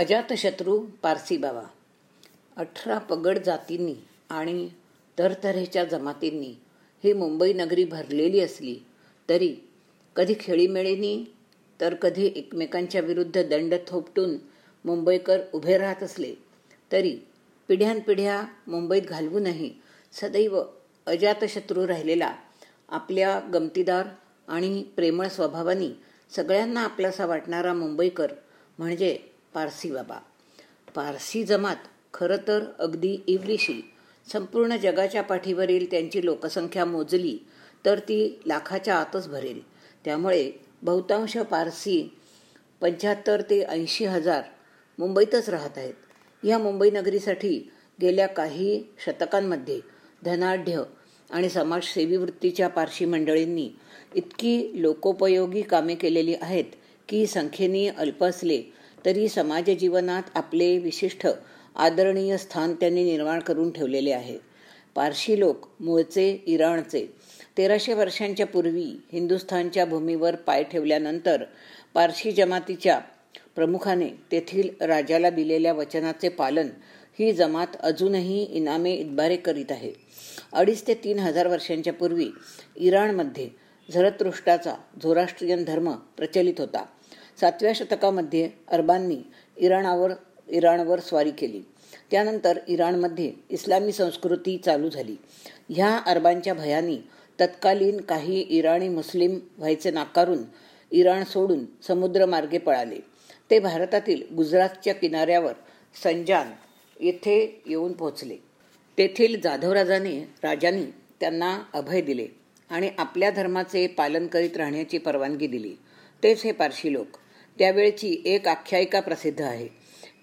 अजातशत्रू पारसी बाबा अठरा पगड जातींनी आणि तरतऱ्हेच्या जमातींनी ही मुंबई नगरी भरलेली असली तरी कधी खेळीमेळीनी तर कधी एकमेकांच्या विरुद्ध दंड थोपटून मुंबईकर उभे राहत असले तरी पिढ्यानपिढ्या मुंबईत घालवूनही सदैव अजातशत्रू राहिलेला आपल्या गमतीदार आणि प्रेमळ स्वभावानी सगळ्यांना आपलासा वाटणारा मुंबईकर म्हणजे पारसी बाबा. पारसी जमात खरं तर अगदी इवलीशी. संपूर्ण जगाच्या पाठीवरील त्यांची लोकसंख्या मोजली तर ती लाखाच्या आतच भरेल. त्यामुळे बहुतांश पारसी पंच्याहत्तर ते ऐंशी हजार मुंबईतच राहत आहेत. या मुंबई नगरीसाठी गेल्या काही शतकांमध्ये धनाढ्य आणि समाजसेवी वृत्तीच्या पारशी मंडळींनी इतकी लोकोपयोगी कामे केलेली आहेत की संख्येने अल्प असले तरी समाजजीवनात आपले विशिष्ट आदरणीय स्थान त्यांनी निर्माण करून ठेवलेले आहे. पारशी लोक मूळचे इराणचे. तेराशे वर्षांच्या पूर्वी हिंदुस्थानच्या भूमीवर पाय ठेवल्यानंतर पारशी जमातीच्या प्रमुखाने तेथील राजाला दिलेल्या वचनाचे पालन ही जमात अजूनही इनामे इतबारे करीत आहे. अडीच ते तीन हजार वर्षांच्या पूर्वी इराणमध्ये झरतृष्टाचा झोराष्ट्रीयन धर्म प्रचलित होता. सातव्या शतकामध्ये अरबांनी इराणावर इराणवर स्वारी केली. त्यानंतर इराणमध्ये इस्लामी संस्कृती चालू झाली. ह्या अरबांच्या भयानी तत्कालीन काही इराणी मुस्लिम व्हायचे नाकारून इराण सोडून समुद्रमार्गे पळाले. ते भारतातील गुजरातच्या किनाऱ्यावर संजान येथे येऊन पोहोचले. तेथील जाधवराजाने राजांनी त्यांना अभय दिले आणि आपल्या धर्माचे पालन करीत राहण्याची परवानगी दिली. तेच हे पारशी लोक. त्यावेळची एक आख्यायिका प्रसिद्ध आहे.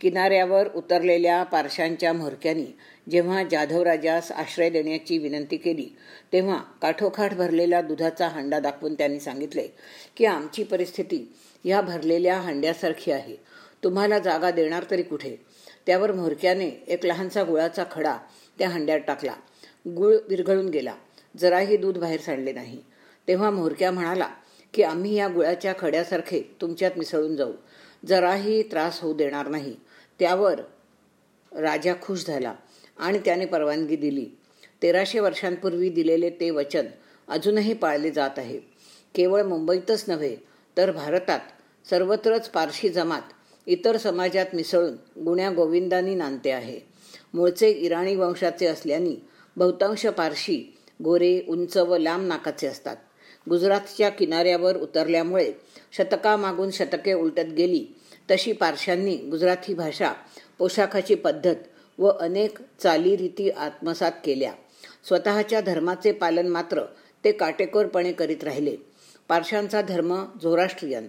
किनाऱ्यावर उतरलेल्या पारशांच्या म्होरक्यांनी जेव्हा जाधवराजास आश्रय देण्याची विनंती केली तेव्हा काठोखाठ भरलेला दुधाचा हंडा दाखवून त्यांनी सांगितले की आमची परिस्थिती या भरलेल्या हंड्यासारखी आहे. तुम्हाला जागा देणार तरी कुठे? त्यावर म्होरक्याने एक लहानसा गुळाचा खडा त्या हंड्यात टाकला. गुळ विरघळून गेला. जराही दूध बाहेर सांडले नाही. तेव्हा म्होरक्या म्हणाला की आम्ही या गुळाच्या खड्यासारखे तुमच्यात मिसळून जाऊ. जराही त्रास होऊ देणार नाही. त्यावर राजा खुश झाला आणि त्याने परवानगी दिली. तेराशे वर्षांपूर्वी दिलेले ते वचन अजूनही पाळले जात आहे. केवळ मुंबईतच नव्हे तर भारतात सर्वत्रच पारशी जमात इतर समाजात मिसळून गुण्या गोविंदांनी नांदते आहे. मूळचे इराणी वंशाचे असल्याने बहुतांश पारशी गोरे उंच व लांब नाकाचे असतात. गुजरातच्या किनाऱ्यावर उतरल्यामुळे शतकामागून शतके उलटत गेली. तशी पारशांनी गुजराती भाषा पोशाखाची पद्धत व अनेक चालीरीती आत्मसात केल्या. स्वतःच्या धर्माचे पालन मात्र ते काटेकोरपणे करीत राहिले. पारशांचा धर्म झोराष्ट्रियन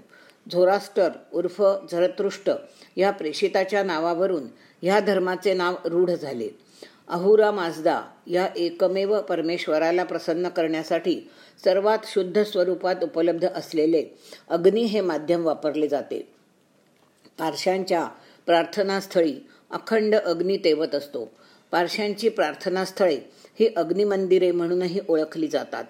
झोरास्टर उर्फ झरतृष्ट या प्रेषिताच्या नावावरून ह्या धर्माचे नाव रूढ झाले. अहुरा माजदा या एकमेव परमेश्वराला प्रसन्न करण्यासाठी सर्वात शुद्ध स्वरूपात उपलब्ध असलेले अग्नी हे माध्यम वापरले जाते. पारशांच्या प्रार्थनास्थळी अखंड अग्नी तेवत असतो. पारशांची प्रार्थनास्थळे ही अग्निमंदिरे म्हणूनही ओळखली जातात.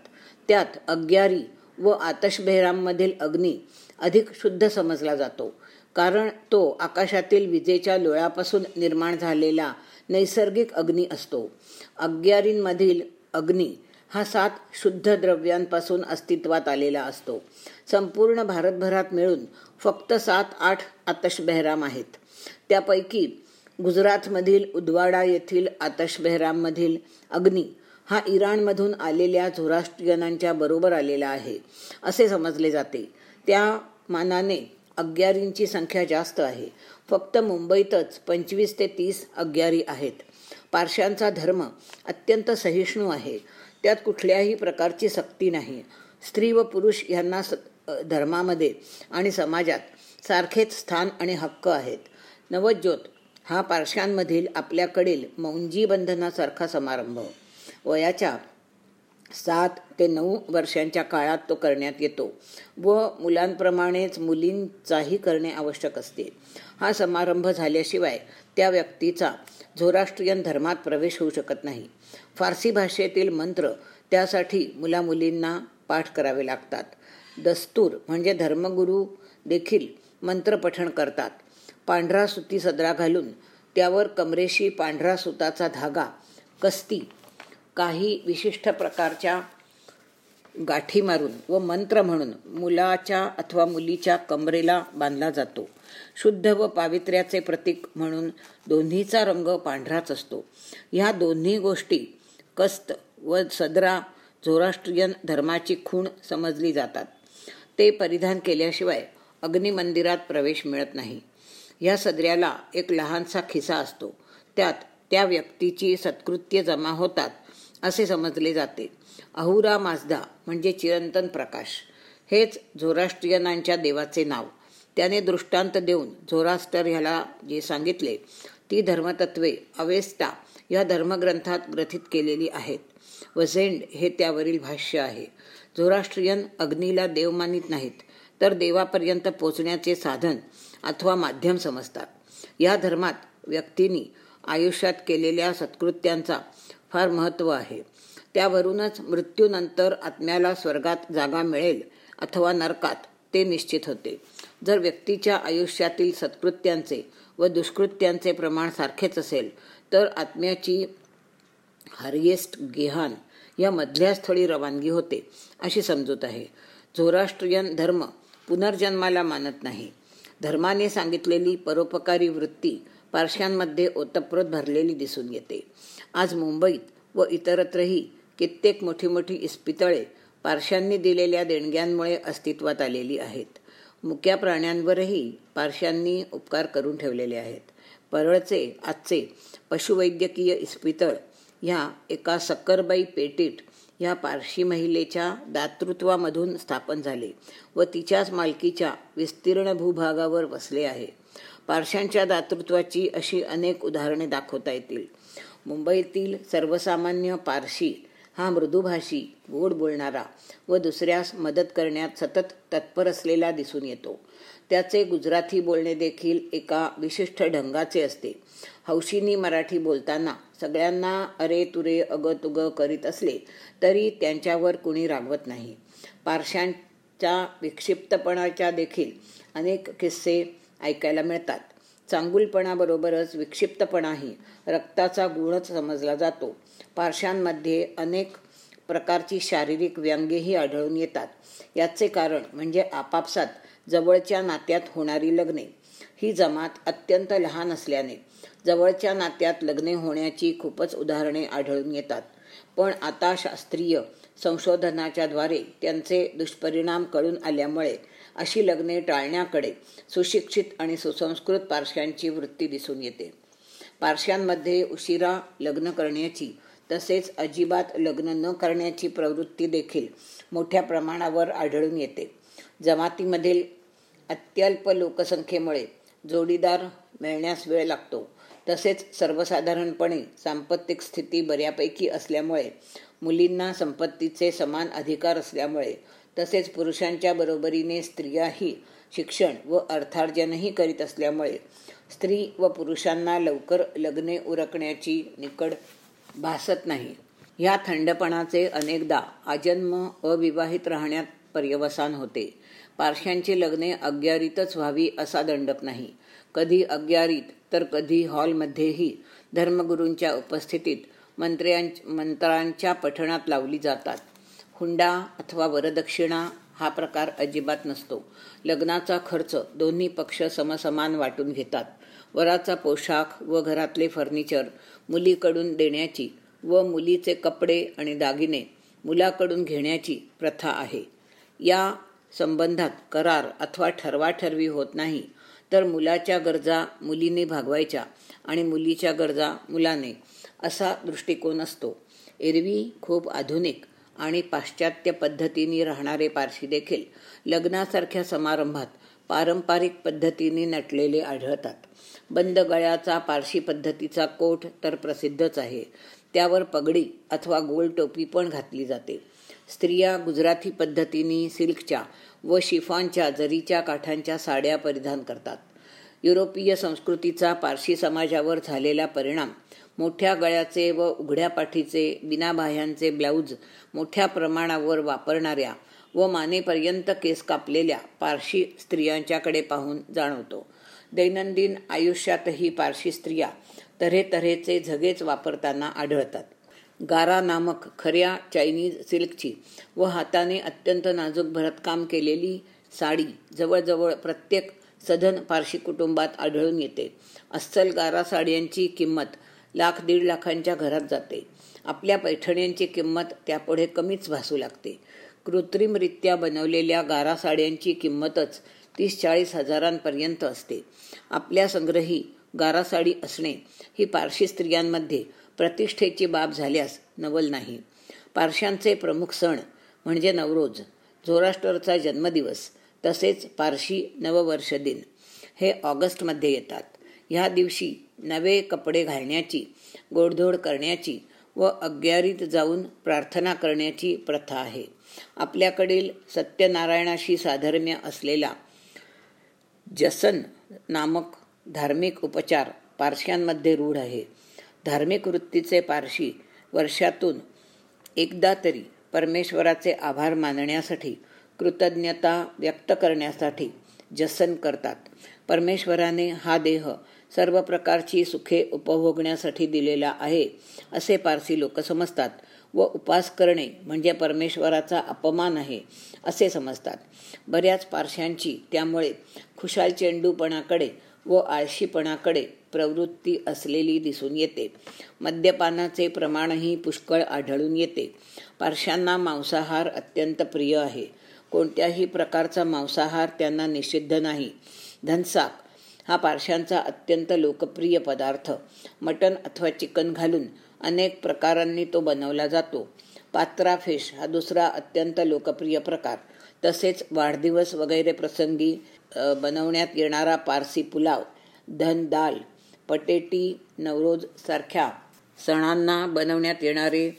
त्यात अग्यारी व आतशबेहराममधील अग्नी अधिक शुद्ध समजला जातो. कारण तो आकाशातील विजेच्या लोळापासून निर्माण झालेला नैसर्गिक अग्नी असतो. अग्यारींमधील अग्नी हा सात शुद्ध द्रव्यांपासून अस्तित्वात आलेला असतो. संपूर्ण भारतभरात मिळून फक्त सात आठ आतशबेहराम आहेत. त्यापैकी गुजरातमधील उदवाडा येथील आतशबेहराममधील अग्नी हा इराणमधून आलेल्या झोराष्ट्रियनांच्या बरोबर आलेला आहे असे समजले जाते. त्या मानाने अग्यारींची संख्या जास्त आहे. फक्त मुंबईतच पंचवीस ते तीस अग्यारी आहेत. पारशांचा धर्म अत्यंत सहिष्णू आहे. त्यात कुठल्याही प्रकारची सक्ती नाही. स्त्री व पुरुष यांना धर्मामध्ये आणि समाजात सारखेच स्थान आणि हक्क आहेत. नवज्योत हा पारशांमधील आपल्याकडील मौंजी बंधनासारखा समारंभ. वयाच्या सात ते नऊ वर्षांच्या काळात तो करण्यात येतो व मुलांप्रमाणेच मुलींचाही करणे आवश्यक असते. हा समारंभ झाल्याशिवाय त्या व्यक्तीचा झोराष्ट्रीयन धर्मात प्रवेश होऊ शकत नाही. फारसी भाषेतील मंत्र त्यासाठी मुलामुलींना पाठ करावे लागतात. दस्तूर म्हणजे धर्मगुरू देखील मंत्रपठण करतात. पांढरा सुती सदरा घालून त्यावर कमरेशी पांढरा सुताचा धागा कस्ती काही विशिष्ट प्रकारच्या गाठी मारून व मंत्र म्हणून मुलाच्या अथवा मुलीच्या कमरेला बांधला जातो. शुद्ध व पावित्र्याचे प्रतीक म्हणून दोन्हीचा रंग पांढराच असतो. ह्या दोन्ही गोष्टी कस्त व सदरा झोराष्ट्रीयन धर्माची खूण समजली जातात. ते परिधान केल्याशिवाय अग्निमंदिरात प्रवेश मिळत नाही. या सदऱ्याला एक लहानसा खिसा असतो. त्यात त्या व्यक्तीची सत्कृत्य जमा होतात असे समजले जाते. अहुरा माजदा म्हणजे चिरंतन प्रकाश. हेच झोराष्ट्रियनांच्या देवाचे नाव. त्याने दृष्टांत देऊन झोरास्टर ह्याला जे सांगितले ती धर्मतत्वे अवेस्टा या धर्मग्रंथात ग्रथित केलेली आहेत. व झेंड हे त्यावरील भाष्य आहे. झोराष्ट्रियन अग्नीला देव मानित नाहीत तर देवापर्यंत पोचण्याचे साधन अथवा माध्यम समजतात. या धर्मात व्यक्तींनी आयुष्यात केलेल्या सत्कृत्यांचा फार महत्त्व आहे. त्यावरूनच मृत्यूनंतर आत्म्याला स्वर्गात जागा मिळेल अथवा नरकात ते निश्चित होते. जर व्यक्तीच्या आयुष्यातील सत्कृत्यांचे व दुष्कृत्यांचे प्रमाण सारखेच असेल तर आत्म्याची हरिएस्ट गेहान या मधल्या स्थळी रवानगी होते अशी समजूत आहे. झोराष्ट्रीयन धर्म पुनर्जन्माला मानत नाही. धर्माने सांगितलेली परोपकारी वृत्ती पारशांमध्ये ओतप्रोत भरलेली दिसून येते. आज मुंबईत व इतरत्रही कित्येक मोठी मोठी इस्पितळे पारशांनी दिलेल्या देणग्यांमुळे अस्तित्वात आलेली आहेत. मुक्या प्राण्यांवरही पारशांनी उपकार करून ठेवलेले आहेत. परळचे आजचे पशुवैद्यकीय इस्पितळ ह्या एका सक्करबाई पेटीट ह्या पारशी महिलेच्या दातृत्वामधून स्थापन झाले व तिच्याच मालकीच्या विस्तीर्ण भूभागावर वसले आहे. पारशांच्या दातृत्वाची अशी अनेक उदाहरणे दाखवता येतील. मुंबईतील सर्वसामान्य पारशी हा मृदुभाषी गोड बोलणारा व दुसऱ्यास मदत करण्यात सतत तत्पर असलेला दिसून येतो. त्याचे गुजराती बोलणे देखील एका विशिष्ट ढंगाचे असते. हौशीनी मराठी बोलताना सगळ्यांना अरे तुरे अगं तुगं करीत असले तरी त्यांच्यावर कुणी रागवत नाही. पारशांच्या विक्षिप्तपणाच्या देखील अनेक किस्से ऐकायला मिळतात. चांगुलपणाबरोबरच विक्षिप्तपणाही रक्ताचा गुणच समजला जातो. पारशांमध्ये अनेक प्रकारची शारीरिक व्यंगेही आढळून येतात. याचे कारण म्हणजे आपापसात जवळच्या नात्यात होणारी लग्ने. ही जमात अत्यंत लहान असल्याने जवळच्या नात्यात लग्ने होण्याची खूपच उदाहरणे आढळून येतात. पण आता शास्त्रीय संशोधनाच्याद्वारे त्यांचे दुष्परिणाम कळून आल्यामुळे अशी लग्ने टाळण्याकडे सुशिक्षित आणि सुसंस्कृत पारशांची वृत्ती दिसून येते. पारशांमध्ये उशिरा लग्न करण्याची तसेच अजिबात लग्न न करण्याची प्रवृत्ती देखील मोठ्या प्रमाणावर आढळून येते. जमातीमधील अत्यल्प लोकसंख्येमुळे जोडीदार मिळण्यास वेळ लागतो. तसेच सर्वसाधारणपणे सांपत्तिक स्थिती बऱ्यापैकी असल्यामुळे मुलींना संपत्तीचे समान अधिकार असल्यामुळे तसेच पुरुषांच्या बरोबरीने स्त्रियाही शिक्षण व अर्थार्जनही करीत असल्यामुळे स्त्री व पुरुषांना लवकर लग्ने उरकण्याची निकड भासत नाही. या थंडपणाचे अनेकदा आजन्म अविवाहित राहण्यात पर्यवसान होते. पारशांची लग्ने अग्यारीतच व्हावी असा दंडक नाही. कधी अग्यारीत तर कधी हॉलमध्येही धर्मगुरूंच्या उपस्थितीत मंत्र्यां मंत्रांच्या पठणात लावली जातात. हुंडा अथवा वरदक्षिणा हा प्रकार अजिबात नसतो. लग्नाचा खर्च दोन्ही पक्ष समसमान वाटून घेतात. वराचा पोशाख व घरातले फर्निचर मुलीकडून देण्याची व मुलीचे कपडे आणि दागिने मुलाकडून घेण्याची प्रथा आहे. या संबंधात करार अथवा ठरवाठरवी होत नाही तर मुलाच्या गरजा मुलीने भागवायच्या आणि मुलीच्या गरजा मुलाने असा दृष्टिकोन असतो. एरवी खूप आधुनिक आणि पाश्चात्य पद्धतीने राहणारे पारशी देखील लग्नासारख्या समारंभात पारंपरिक पद्धतीने नटलेले आढळतात. बंद गळ्याचा पारशी पद्धतीचा कोट तर प्रसिद्धच आहे. त्यावर पगडी अथवा गोल टोपी पण घातली जाते. स्त्रिया गुजराती पद्धतीने सिल्कच्या व शिफॉनच्या जरीच्या काठांच्या साड्या परिधान करतात. युरोपीय संस्कृतीचा पारशी समाजावर झालेला परिणाम मोठ्या गळ्याचे व उघड्या पाठीचे बिनाबाह्यांचे ब्लाऊज मोठ्या प्रमाणावर वापरणाऱ्या व मानेपर्यंत केस कापलेल्या पारशी स्त्रियांच्याकडे पाहून जाणवतो. दैनंदिन आयुष्यातही पारशी स्त्रिया तऱ्हेतऱ्हेचे झगेच वापरताना आढळतात. गारा नामक खऱ्या चायनीज सिल्कची व हाताने अत्यंत नाजूक भरतकाम केलेली साडी जवळजवळ प्रत्येक सधन पारशी कुटुंबात आढळून येते. अस्सल गारा साड्यांची किंमत लाख दीड लाखांच्या घरात जाते. आपल्या पैठण्यांची किंमत त्यापुढे कमीच भासू लागते. कृत्रिमरित्या बनवलेल्या गारा साड्यांची किंमतच तीस चाळीस हजारांपर्यंत असते. आपल्या संग्रही गारा साडी असणे ही पारशी स्त्रियांमध्ये प्रतिष्ठेची बाब झाल्यास नवल नाही. पारशांचे प्रमुख सण म्हणजे नवरोज झोराष्ट्रचा जन्मदिवस तसेच पारशी नववर्ष दिन. हे ऑगस्टमध्ये येतात. ह्या दिवशी नवे कपडे घालण्याची गोडधोड करण्याची व अग्यारीत जाऊन प्रार्थना करण्याची प्रथा आहे. आपल्याकडील सत्यनारायणाशी साधर्म्य असलेला जसन नामक धार्मिक उपचार पारश्यांमध्ये रूढ आहे. धार्मिक वृत्तीचे पारशी वर्षातून एकदा तरी परमेश्वराचे आभार मानण्यासाठी कृतज्ञता व्यक्त करण्यासाठी जसन करतात. परमेश्वराने हा देह सर्व प्रकारची सुखे उपभोगण्यासाठी दिलेला आहे असे पारसी लोक समजतात व उपास करणे म्हणजे परमेश्वराचा अपमान आहे असे समजतात. बऱ्याच पारशांची त्यामुळे खुशाल चेंडूपणाकडे व आळशीपणाकडे प्रवृत्ती असलेली दिसून येते. मद्यपानाचे प्रमाणही पुष्कळ आढळून येते. पारशांना मांसाहार अत्यंत प्रिय आहे. कोणत्याही प्रकारचा मांसाहार त्यांना निषिद्ध नाही. धनसाक हा पारशांचा अत्यंत लोकप्रिय पदार्थ. मटण अथवा चिकन घालून अनेक प्रकारांनी तो बनवला जातो. पात्रा फिश हा दुसरा अत्यंत लोकप्रिय प्रकार. तसेच वाढदिवस वगैरे प्रसंगी बनवण्यात येणारा पारसी पुलाव धन दाल पटेटी नवरोज सारख्या सणांना बनवण्यात येणारे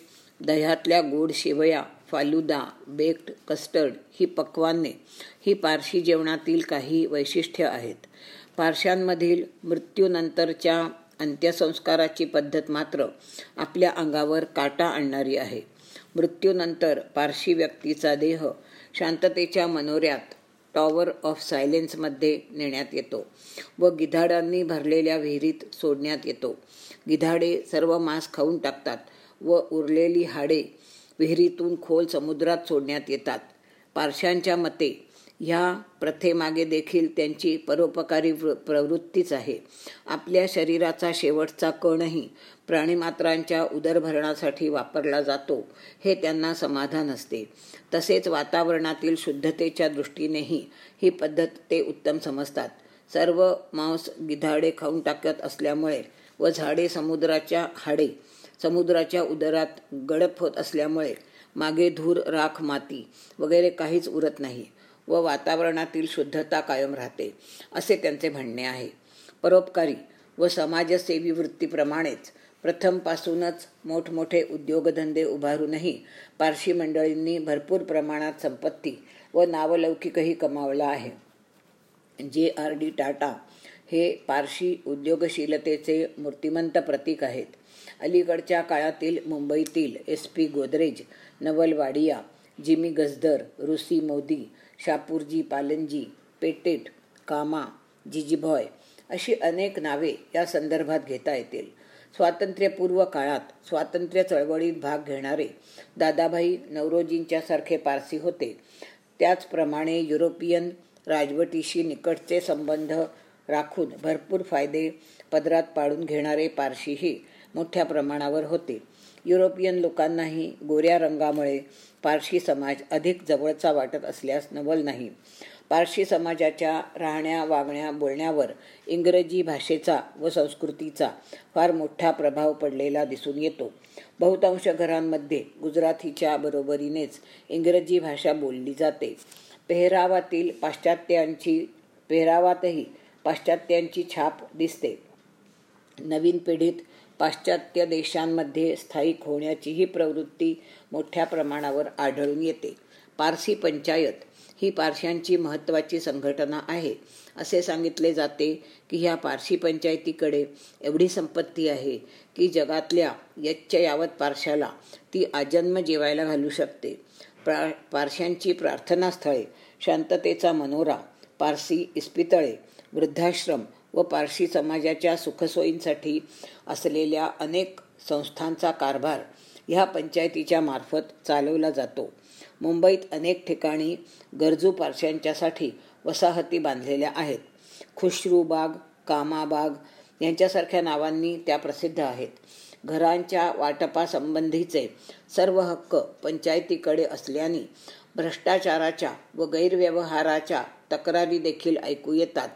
दह्यातल्या गोड शेवया फालुदा बेक्ड कस्टर्ड ही पक्वान्ने. ही पारशी जेवणातील काही वैशिष्ट्य आहेत. पारशांमधील मृत्यूनंतरच्या अंत्यसंस्काराची पद्धत मात्र आपल्या अंगावर काटा आणणारी आहे. मृत्यूनंतर पारशी व्यक्तीचा देह शांततेच्या मनोऱ्यात टॉवर ऑफ सायलेन्समध्ये नेण्यात येतो व गिधाडांनी भरलेल्या विहिरीत सोडण्यात येतो. गिधाडे सर्व मांस खाऊन टाकतात व उरलेली हाडे विहिरीतून खोल समुद्रात सोडण्यात येतात. पारशांच्या मते ह्या प्रथेमागे देखील त्यांची परोपकारी प्रवृत्तीच आहे. आपल्या शरीराचा शेवटचा कणही प्राणीमात्रांच्या उदरभरणासाठी वापरला जातो हे त्यांना समाधान असते. तसेच वातावरणातील शुद्धतेच्या दृष्टीनेही ही पद्धत ते उत्तम समजतात. सर्व मांस गिधाडे खाऊन टाकत असल्यामुळे व झाडे समुद्राच्या हाडे समुद्राच्या उदरात गडप होत असल्यामुळे मागे धूर राख माती वगैरे काहीच उरत नाही. व वातावरणातील शुद्धता कायम राहते असे त्यांचे म्हणणे आहे. परोपकारी व समाजसेवी वृत्तीप्रमाणेच प्रथमपासूनच मोठमोठे उद्योगधंदे उभारूनही पारशी मंडळींनी भरपूर प्रमाणात संपत्ती व नावलौकिकही कमावला आहे. जे आर डी टाटा हे पारशी उद्योगशीलतेचे मूर्तिमंत प्रतीक आहेत. अलीकडच्या काळातील मुंबईतील S P Godrej Naval Wadia Jimmy Gazdar रुसी मोदी शापूरजी पालनजी पेटेट कामा जिजीभॉय अशी अनेक नावे या संदर्भात घेता येतील. स्वातंत्र्यपूर्व काळात स्वातंत्र्य चळवळीत भाग घेणारे दादाभाई नवरोजींच्यासारखे पारसी होते. त्याचप्रमाणे युरोपियन राजवटीशी निकटचे संबंध राखून भरपूर फायदे पदरात पाडून घेणारे पारशीही मोठ्या प्रमाणावर होते. युरोपियन लोकांनाही गोऱ्या रंगामुळे पारशी समाज अधिक जवळचा वाटत असल्यास नवल नाही. पारशी समाजाच्या राहण्या वागण्या बोलण्यावर इंग्रजी भाषेचा व संस्कृतीचा फार मोठा प्रभाव पडलेला दिसून येतो. बहुतांश घरांमध्ये गुजरातीच्या बरोबरीनेच इंग्रजी भाषा बोलली जाते. पेहरावातील पाश्चात्यांची पेहरावातही पाश्चात्यांची छाप दिसते. नवीन पिढीत पाश्चात्य देशांमध्ये स्थायिक होण्याचीही प्रवृत्ती मोठ्या प्रमाणावर आढळून येते. पारसी पंचायत ही पारशांची महत्त्वाची संघटना आहे. असे सांगितले जाते की ह्या पारशी पंचायतीकडे एवढी संपत्ती आहे की जगातल्या यच्च यावत पारशाला ती आजन्म जेवायला घालू शकते. प्रा पारशांची प्रार्थनास्थळे शांततेचा मनोरा पारसी इस्पितळे वृद्धाश्रम व पारशी समाजाच्या सुखसोयींसाठी असलेल्या अनेक संस्थांचा कारभार ह्या पंचायतीच्या मार्फत चालवला जातो. मुंबईत अनेक ठिकाणी गरजू पारशांच्यासाठी वसाहती बांधलेल्या आहेत. खुशरूबाग कामाबाग यांच्यासारख्या नावांनी त्या प्रसिद्ध आहेत. घरांच्या वाटपासंबंधीचे सर्व हक्क पंचायतीकडे असल्याने भ्रष्टाचाराच्या व गैरव्यवहाराच्या तक्रारी देखील ऐकू येतात.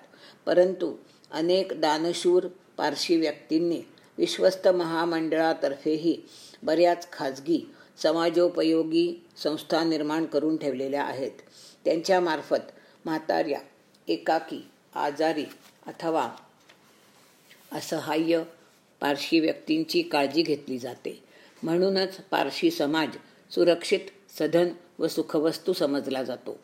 परंतु अनेक दानशूर पारशी व्यक्तींनी विश्वस्त महामंडळातर्फेही बऱ्याच खाजगी समाजोपयोगी संस्था निर्माण करून ठेवलेल्या आहेत. त्यांच्यामार्फत म्हाताऱ्या एकाकी आजारी अथवा असहाय्य पारशी व्यक्तींची काळजी घेतली जाते. म्हणूनच पारशी समाज सुरक्षित सधन व सुखवस्तू समजला जातो.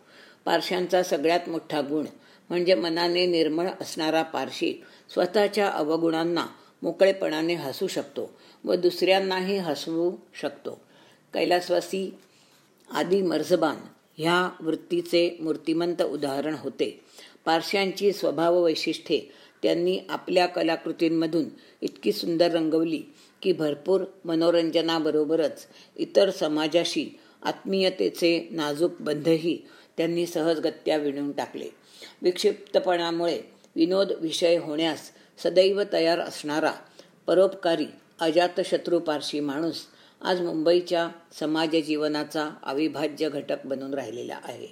पारशांचा सगळ्यात मोठा गुण म्हणजे मनाने निर्मळ असणारा पारशी स्वतःच्या अवगुणांना मोकळेपणाने हसू शकतो व दुसऱ्यांनाही हसवू शकतो. कैलासवासी आदी मर्जबान ह्या वृत्तीचे मूर्तिमंत उदाहरण होते. पारशांची स्वभाव वैशिष्ट्ये त्यांनी आपल्या कलाकृतींमधून इतकी सुंदर रंगवली की भरपूर मनोरंजनाबरोबरच इतर समाजाशी आत्मीयतेचे नाजूक बंधही त्यांनी सहजगत्या विणून टाकले. विक्षिप्तपणामुळे विनोद विषय होण्यास सदैव तयार असणारा परोपकारी अजातशत्रू पारशी माणूस आज मुंबईच्या समाज जीवनाचा अविभाज्य घटक बनून राहिलेला आहे.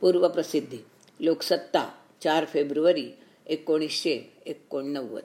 पूर्वप्रसिद्धी लोकसत्ता चार फेब्रुवारी एकोणीसशे एकोणनव्वद.